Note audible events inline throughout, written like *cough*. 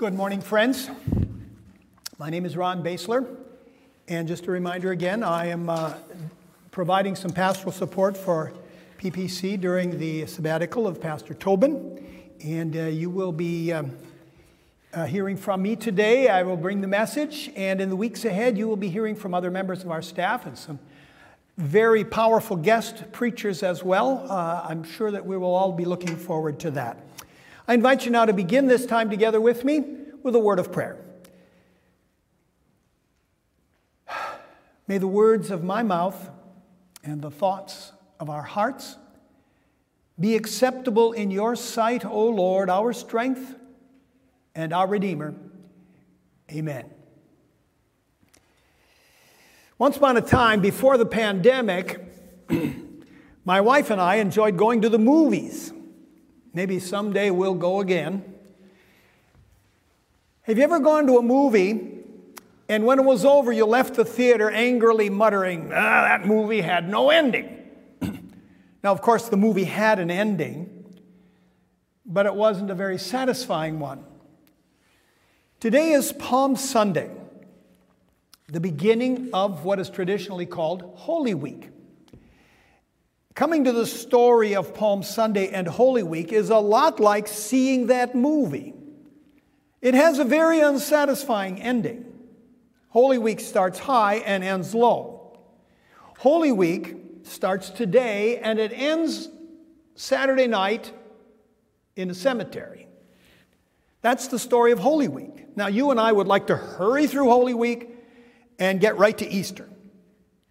Good morning, friends. My name is Ron Basler, and just a reminder again, I am uh, providing some pastoral support for PPC during the sabbatical of Pastor Tobin, and uh, you will be um, uh, hearing from me today. I will bring the message, and in the weeks ahead, you will be hearing from other members of our staff and some very powerful guest preachers as well. Uh, I'm sure that we will all be looking forward to that. I invite you now to begin this time together with me with a word of prayer. May the words of my mouth and the thoughts of our hearts be acceptable in your sight, O Lord, our strength and our Redeemer. Amen. Once upon a time, before the pandemic, *clears throat* my wife and I enjoyed going to the movies. Maybe someday we'll go again. Have you ever gone to a movie and when it was over, you left the theater angrily muttering, ah, that movie had no ending? *clears throat* now, of course, the movie had an ending, but it wasn't a very satisfying one. Today is Palm Sunday, the beginning of what is traditionally called Holy Week. Coming to the story of Palm Sunday and Holy Week is a lot like seeing that movie. It has a very unsatisfying ending. Holy Week starts high and ends low. Holy Week starts today and it ends Saturday night in a cemetery. That's the story of Holy Week. Now, you and I would like to hurry through Holy Week and get right to Easter.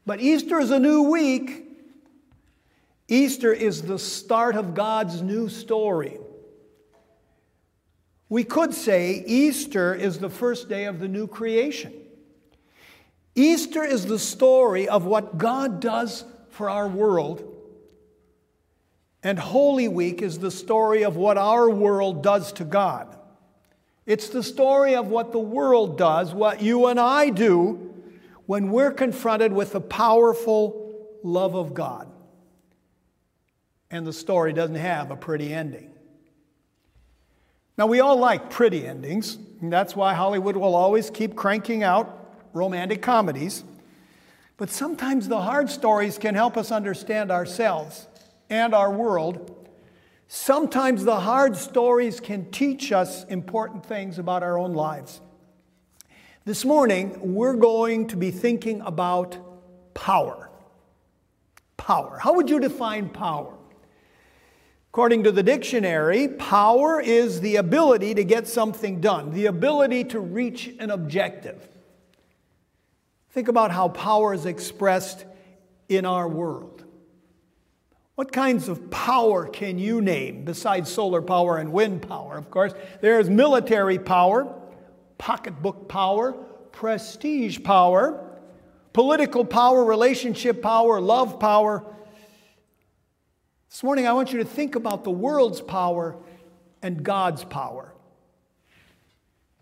But Easter is a new week Easter is the start of God's new story. We could say Easter is the first day of the new creation. Easter is the story of what God does for our world. And Holy Week is the story of what our world does to God. It's the story of what the world does, what you and I do when we're confronted with the powerful love of God and the story doesn't have a pretty ending. Now, we all like pretty endings, and that's why Hollywood will always keep cranking out romantic comedies. But sometimes the hard stories can help us understand ourselves and our world. Sometimes the hard stories can teach us important things about our own lives. This morning, we're going to be thinking about power. Power. How would you define power? According to the dictionary, power is the ability to get something done, the ability to reach an objective. Think about how power is expressed in our world. What kinds of power can you name besides solar power and wind power? Of course, there's military power, pocketbook power, prestige power, political power, relationship power, love power, this morning, I want you to think about the world's power and God's power.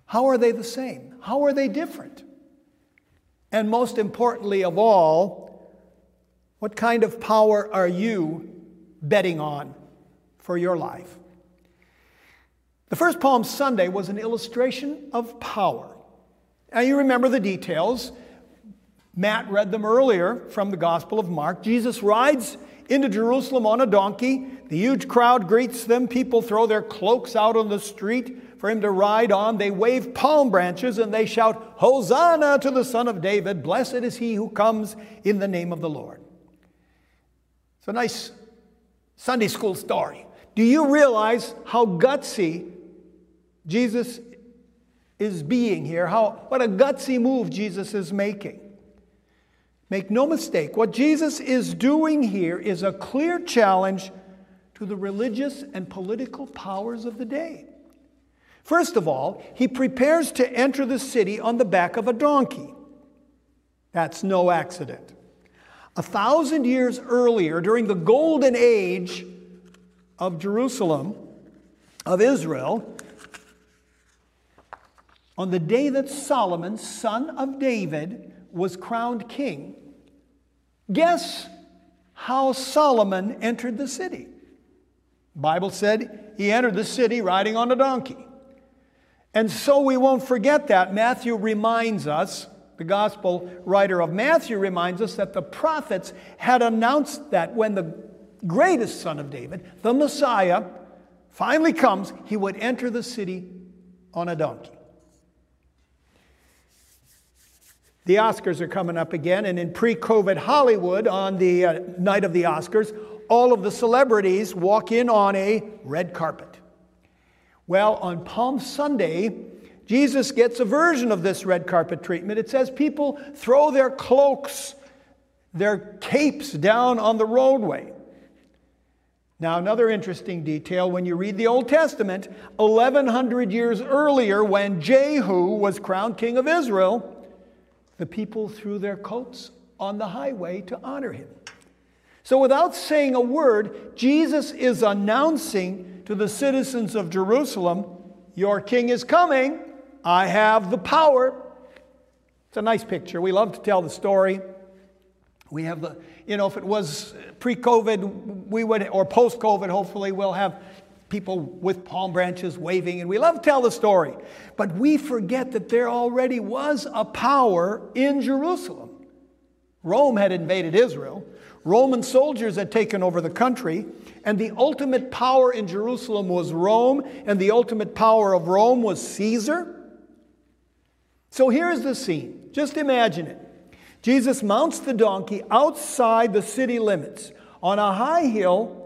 How are they the same? How are they different? And most importantly of all, what kind of power are you betting on for your life? The first Palm Sunday was an illustration of power. Now, you remember the details. Matt read them earlier from the Gospel of Mark. Jesus rides into Jerusalem on a donkey. The huge crowd greets them. People throw their cloaks out on the street for him to ride on. They wave palm branches and they shout, Hosanna to the Son of David. Blessed is he who comes in the name of the Lord. It's a nice Sunday school story. Do you realize how gutsy Jesus is being here? How, what a gutsy move Jesus is making. Make no mistake, what Jesus is doing here is a clear challenge to the religious and political powers of the day. First of all, he prepares to enter the city on the back of a donkey. That's no accident. A thousand years earlier, during the golden age of Jerusalem, of Israel, on the day that Solomon, son of David, was crowned king, guess how Solomon entered the city? Bible said he entered the city riding on a donkey. And so we won't forget that. Matthew reminds us, the gospel writer of Matthew reminds us that the prophets had announced that when the greatest son of David, the Messiah, finally comes, he would enter the city on a donkey. The Oscars are coming up again, and in pre COVID Hollywood, on the uh, night of the Oscars, all of the celebrities walk in on a red carpet. Well, on Palm Sunday, Jesus gets a version of this red carpet treatment. It says people throw their cloaks, their capes down on the roadway. Now, another interesting detail when you read the Old Testament, 1100 years earlier, when Jehu was crowned king of Israel, the people threw their coats on the highway to honor him. So, without saying a word, Jesus is announcing to the citizens of Jerusalem, Your king is coming. I have the power. It's a nice picture. We love to tell the story. We have the, you know, if it was pre COVID, we would, or post COVID, hopefully, we'll have people with palm branches waving, and we love to tell the story. But we forget that there already was a power in Jerusalem. Rome had invaded Israel, Roman soldiers had taken over the country, and the ultimate power in Jerusalem was Rome, and the ultimate power of Rome was Caesar. So here's the scene. Just imagine it. Jesus mounts the donkey outside the city limits on a high hill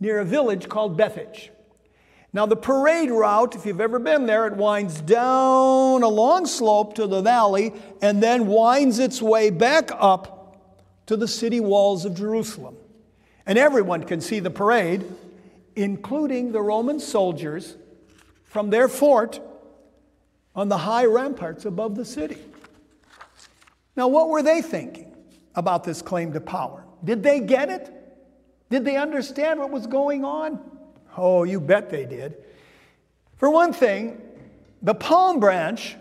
near a village called Bethphage. Now, the parade route, if you've ever been there, it winds down a long slope to the valley and then winds its way back up to the city walls of Jerusalem. And everyone can see the parade, including the Roman soldiers from their fort on the high ramparts above the city. Now, what were they thinking about this claim to power? Did they get it? Did they understand what was going on? Oh, you bet they did. For one thing, the palm branch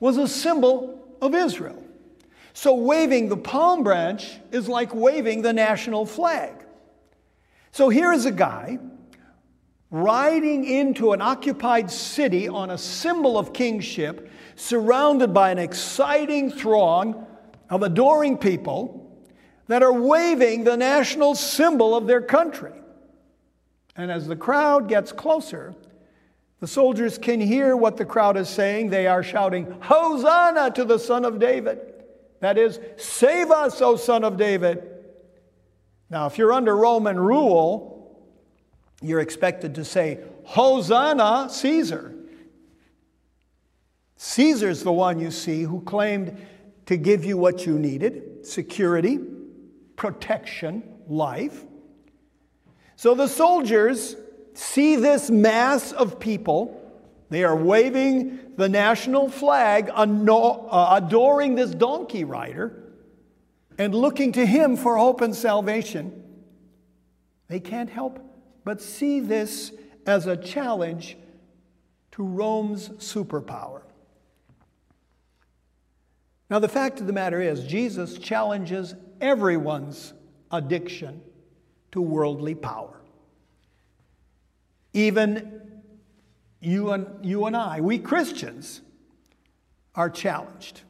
was a symbol of Israel. So waving the palm branch is like waving the national flag. So here is a guy riding into an occupied city on a symbol of kingship, surrounded by an exciting throng of adoring people that are waving the national symbol of their country. And as the crowd gets closer, the soldiers can hear what the crowd is saying. They are shouting, Hosanna to the Son of David. That is, save us, O Son of David. Now, if you're under Roman rule, you're expected to say, Hosanna, Caesar. Caesar's the one you see who claimed to give you what you needed security, protection, life. So the soldiers see this mass of people. They are waving the national flag, uh, adoring this donkey rider, and looking to him for hope and salvation. They can't help but see this as a challenge to Rome's superpower. Now, the fact of the matter is, Jesus challenges everyone's addiction to worldly power. Even you and, you and I, we Christians, are challenged.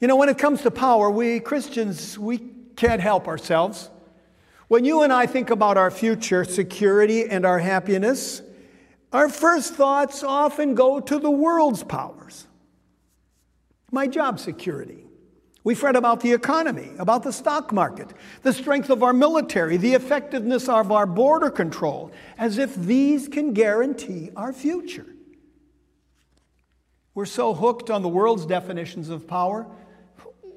You know, when it comes to power, we Christians, we can't help ourselves. When you and I think about our future security and our happiness, our first thoughts often go to the world's powers. My job security, we fret about the economy, about the stock market, the strength of our military, the effectiveness of our border control, as if these can guarantee our future. We're so hooked on the world's definitions of power,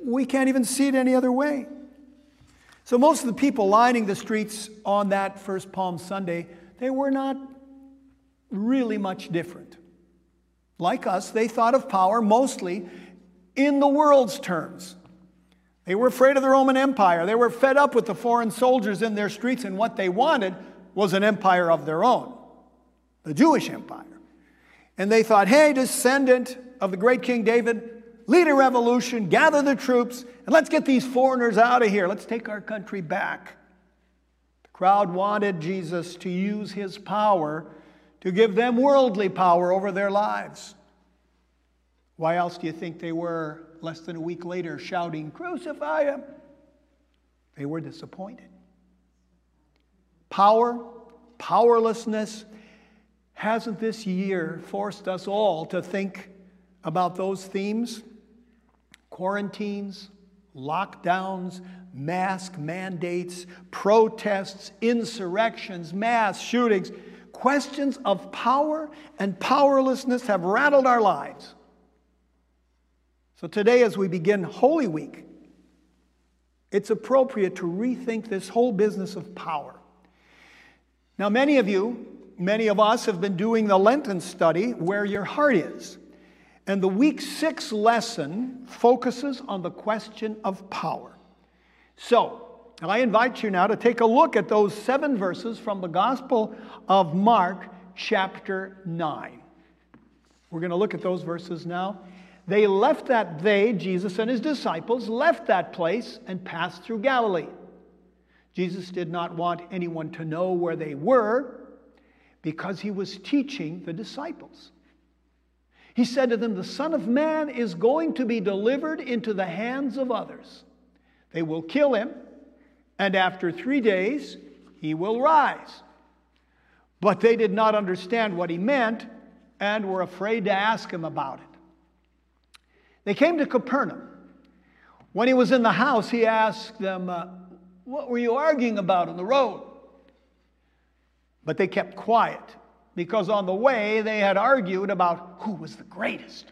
we can't even see it any other way. So, most of the people lining the streets on that first Palm Sunday, they were not really much different. Like us, they thought of power mostly in the world's terms. They were afraid of the Roman Empire. They were fed up with the foreign soldiers in their streets, and what they wanted was an empire of their own, the Jewish empire. And they thought, hey, descendant of the great King David, lead a revolution, gather the troops, and let's get these foreigners out of here. Let's take our country back. The crowd wanted Jesus to use his power to give them worldly power over their lives. Why else do you think they were less than a week later shouting, Crucify him? They were disappointed. Power, powerlessness, hasn't this year forced us all to think about those themes? Quarantines, lockdowns, mask mandates, protests, insurrections, mass shootings. Questions of power and powerlessness have rattled our lives. So today, as we begin Holy Week, it's appropriate to rethink this whole business of power. Now, many of you, many of us have been doing the Lenten study, Where Your Heart Is. And the week six lesson focuses on the question of power. So, I invite you now to take a look at those seven verses from the Gospel of Mark, chapter 9. We're going to look at those verses now. They left that, they, Jesus and his disciples, left that place and passed through Galilee. Jesus did not want anyone to know where they were because he was teaching the disciples. He said to them, The Son of Man is going to be delivered into the hands of others. They will kill him, and after three days he will rise. But they did not understand what he meant and were afraid to ask him about it. They came to Capernaum. When he was in the house, he asked them, uh, What were you arguing about on the road? But they kept quiet because on the way they had argued about who was the greatest.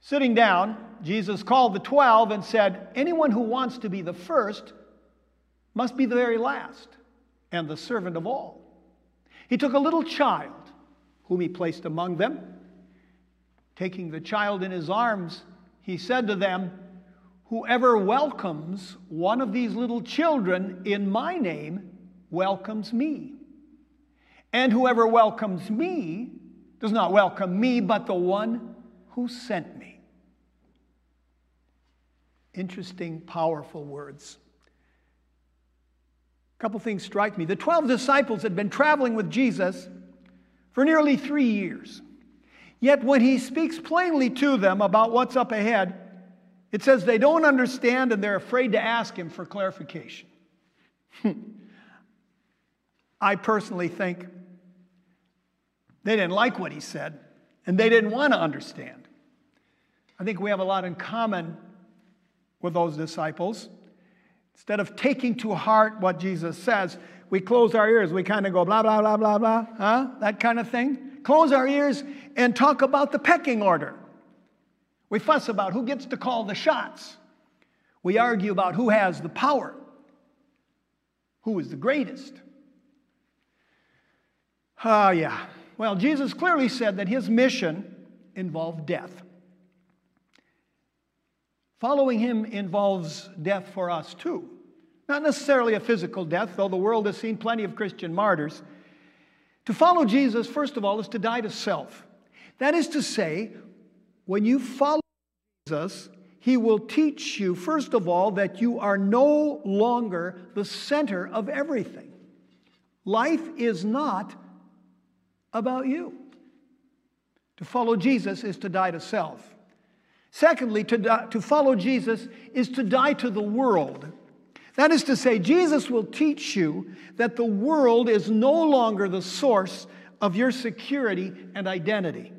Sitting down, Jesus called the twelve and said, Anyone who wants to be the first must be the very last and the servant of all. He took a little child, whom he placed among them Taking the child in his arms, he said to them, Whoever welcomes one of these little children in my name welcomes me. And whoever welcomes me does not welcome me, but the one who sent me. Interesting, powerful words. A couple things strike me. The 12 disciples had been traveling with Jesus for nearly three years. Yet when he speaks plainly to them about what's up ahead, it says they don't understand and they're afraid to ask him for clarification. *laughs* I personally think they didn't like what he said and they didn't want to understand. I think we have a lot in common with those disciples. Instead of taking to heart what Jesus says, we close our ears. We kind of go blah, blah, blah, blah, blah, huh? That kind of thing close our ears and talk about the pecking order. We fuss about who gets to call the shots. We argue about who has the power, who is the greatest. Ah, uh, yeah. Well, Jesus clearly said that his mission involved death. Following him involves death for us too. Not necessarily a physical death, though the world has seen plenty of Christian martyrs. To follow Jesus, first of all, is to die to self. That is to say, when you follow Jesus, he will teach you, first of all, that you are no longer the center of everything. Life is not about you. To follow Jesus is to die to self. Secondly, to, die, to follow Jesus is to die to the world. That is to say, Jesus will teach you that the world is no longer the source of your security and identity.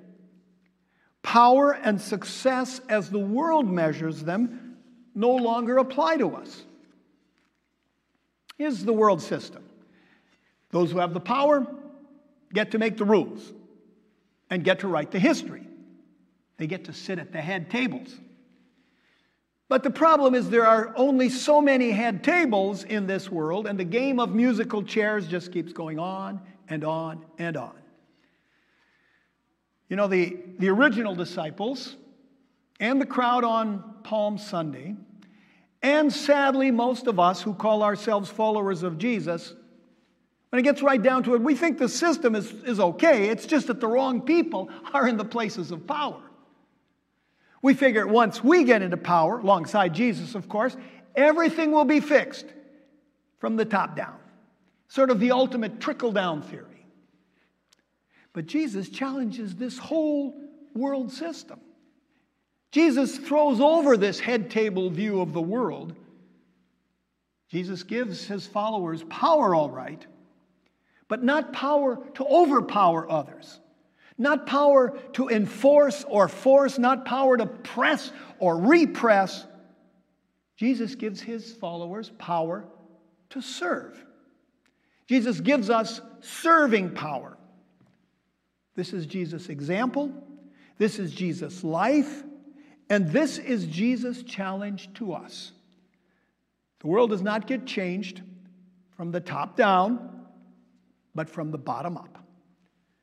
Power and success, as the world measures them, no longer apply to us. Here's the world system those who have the power get to make the rules and get to write the history, they get to sit at the head tables. But the problem is there are only so many head tables in this world, and the game of musical chairs just keeps going on and on and on. You know, the, the original disciples and the crowd on Palm Sunday, and sadly, most of us who call ourselves followers of Jesus, when it gets right down to it, we think the system is, is okay. It's just that the wrong people *laughs* are in the places of power. We figure once we get into power, alongside Jesus, of course, everything will be fixed from the top down. Sort of the ultimate trickle down theory. But Jesus challenges this whole world system. Jesus throws over this head table view of the world. Jesus gives his followers power, all right, but not power to overpower others, not power to enforce or force, not power to press or repress. Jesus gives his followers power to serve. Jesus gives us serving power. This is Jesus' example. This is Jesus' life. And this is Jesus' challenge to us. The world does not get changed from the top down, but from the bottom up.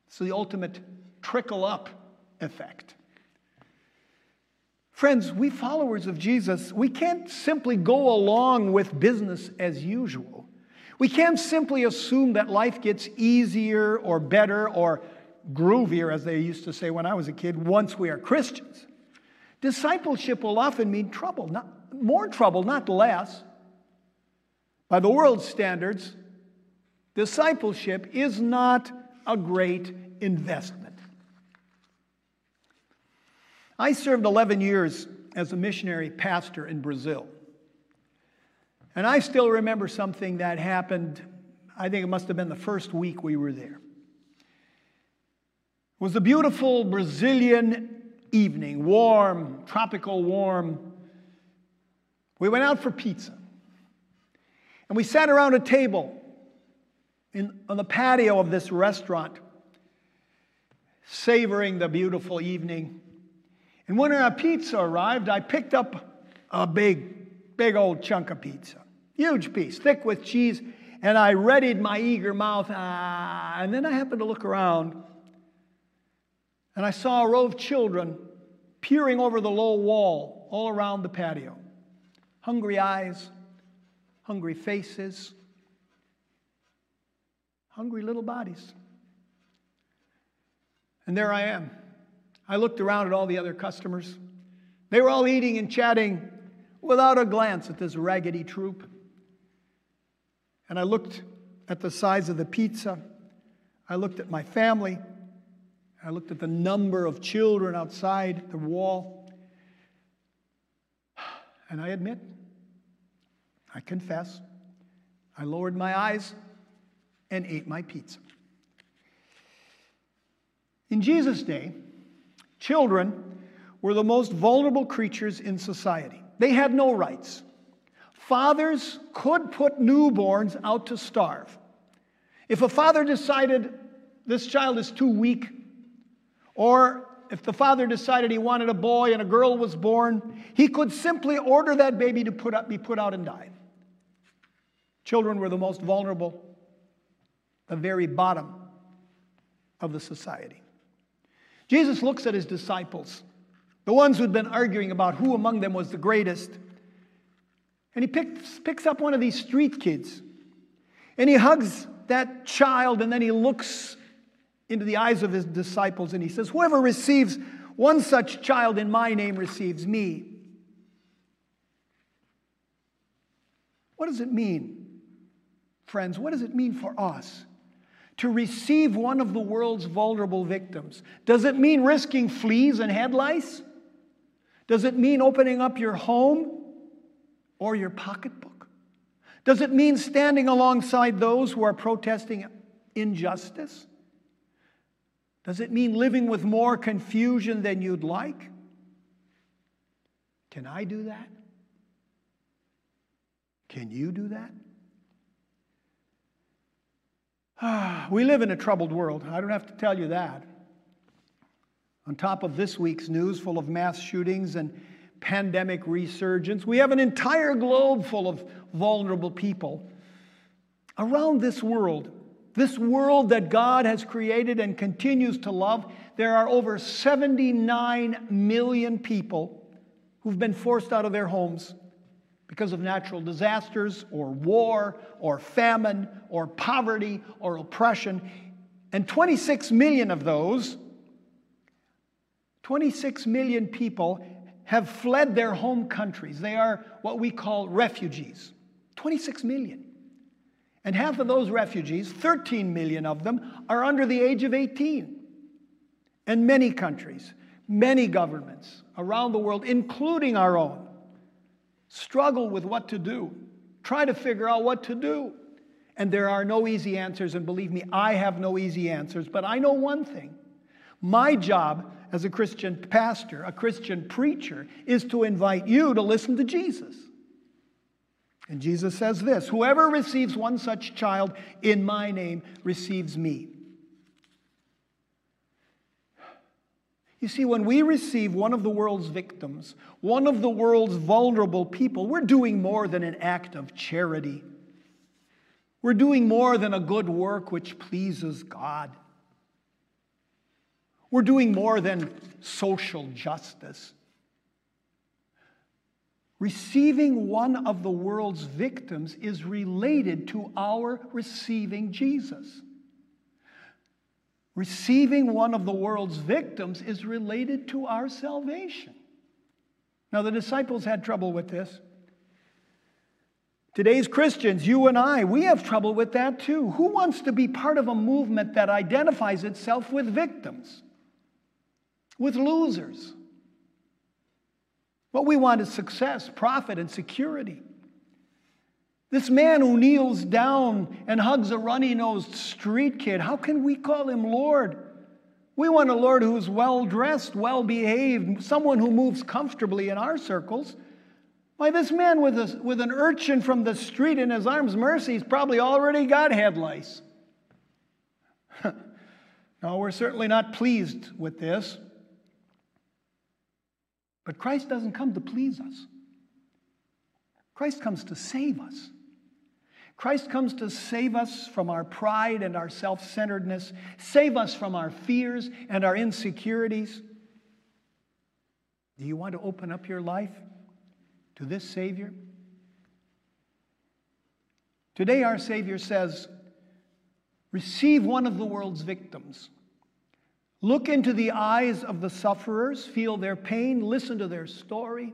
It's the ultimate trickle up effect. Friends, we followers of Jesus, we can't simply go along with business as usual. We can't simply assume that life gets easier or better or groovier, as they used to say when I was a kid, once we are Christians. Discipleship will often mean trouble, not, more trouble, not less. By the world's standards, discipleship is not a great investment. I served 11 years as a missionary pastor in Brazil. And I still remember something that happened, I think it must have been the first week we were there. It was a beautiful Brazilian evening, warm, tropical warm. We went out for pizza. And we sat around a table in, on the patio of this restaurant, savoring the beautiful evening. And when our pizza arrived, I picked up a big, big old chunk of pizza. Huge piece, thick with cheese. And I readied my eager mouth. Ah, and then I happened to look around and I saw a row of children peering over the low wall all around the patio. Hungry eyes, hungry faces, hungry little bodies. And there I am. I looked around at all the other customers. They were all eating and chatting without a glance at this raggedy troop. And I looked at the size of the pizza. I looked at my family. I looked at the number of children outside the wall. And I admit, I confess, I lowered my eyes and ate my pizza. In Jesus' day, children were the most vulnerable creatures in society. They had no rights. Fathers could put newborns out to starve. If a father decided this child is too weak, or if the father decided he wanted a boy and a girl was born, he could simply order that baby to put up, be put out and die. Children were the most vulnerable, the very bottom of the society. Jesus looks at his disciples, the ones who'd been arguing about who among them was the greatest, and he picks, picks up one of these street kids and he hugs that child and then he looks into the eyes of his disciples and he says, Whoever receives one such child in my name receives me. What does it mean, friends? What does it mean for us to receive one of the world's vulnerable victims? Does it mean risking fleas and head lice? Does it mean opening up your home or your pocketbook? Does it mean standing alongside those who are protesting injustice? Does it mean living with more confusion than you'd like? Can I do that? Can you do that? *sighs* We live in a troubled world. I don't have to tell you that. On top of this week's news full of mass shootings and pandemic resurgence. We have an entire globe full of vulnerable people. Around this world, this world that God has created and continues to love, there are over 79 million people who've been forced out of their homes because of natural disasters or war or famine or poverty or oppression. And 26 million of those, 26 million people have fled their home countries. They are what we call refugees 26 million. And half of those refugees, 13 million of them, are under the age of 18. And many countries, many governments around the world, including our own, struggle with what to do, try to figure out what to do. And there are no easy answers, and believe me, I have no easy answers, but I know one thing. My job as a Christian pastor, a Christian preacher, is to invite you to listen to Jesus. And Jesus says this Whoever receives one such child in my name receives me. You see, when we receive one of the world's victims, one of the world's vulnerable people, we're doing more than an act of charity. We're doing more than a good work which pleases God. We're doing more than social justice. Receiving one of the world's victims is related to our receiving Jesus. Receiving one of the world's victims is related to our salvation. Now, the disciples had trouble with this. Today's Christians, you and I, we have trouble with that too. Who wants to be part of a movement that identifies itself with victims, with losers? What we want is success, profit, and security. This man who kneels down and hugs a runny nosed street kid, how can we call him Lord? We want a Lord who's well dressed, well behaved, someone who moves comfortably in our circles. Why, this man with, a, with an urchin from the street in his arms, mercy, he's probably already got head lice. *laughs* no, we're certainly not pleased with this. But Christ doesn't come to please us, Christ comes to save us. Christ comes to save us from our pride and our self centeredness, save us from our fears and our insecurities. Do you want to open up your life to this Savior? Today, our Savior says, Receive one of the world's victims. Look into the eyes of the sufferers, feel their pain, listen to their story,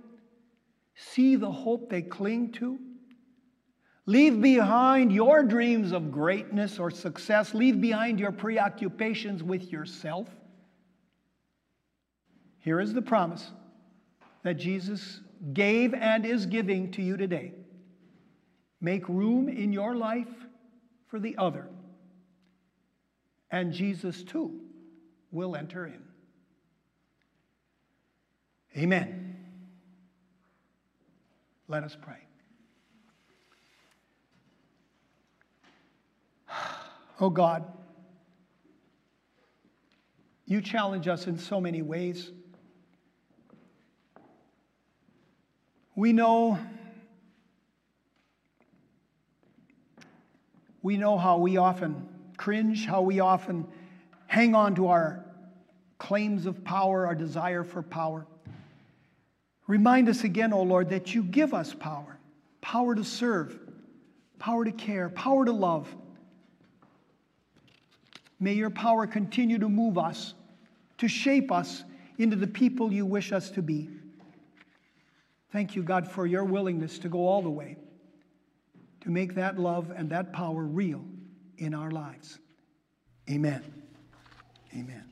see the hope they cling to. Leave behind your dreams of greatness or success. Leave behind your preoccupations with yourself. Here is the promise that Jesus gave and is giving to you today. Make room in your life for the other, and Jesus too will enter in. Amen. Let us pray. Oh God, you challenge us in so many ways. We know we know how we often cringe, how we often hang on to our claims of power, our desire for power. Remind us again, O oh Lord, that you give us power power to serve, power to care, power to love. May your power continue to move us, to shape us into the people you wish us to be. Thank you, God, for your willingness to go all the way to make that love and that power real in our lives. Amen. Amen.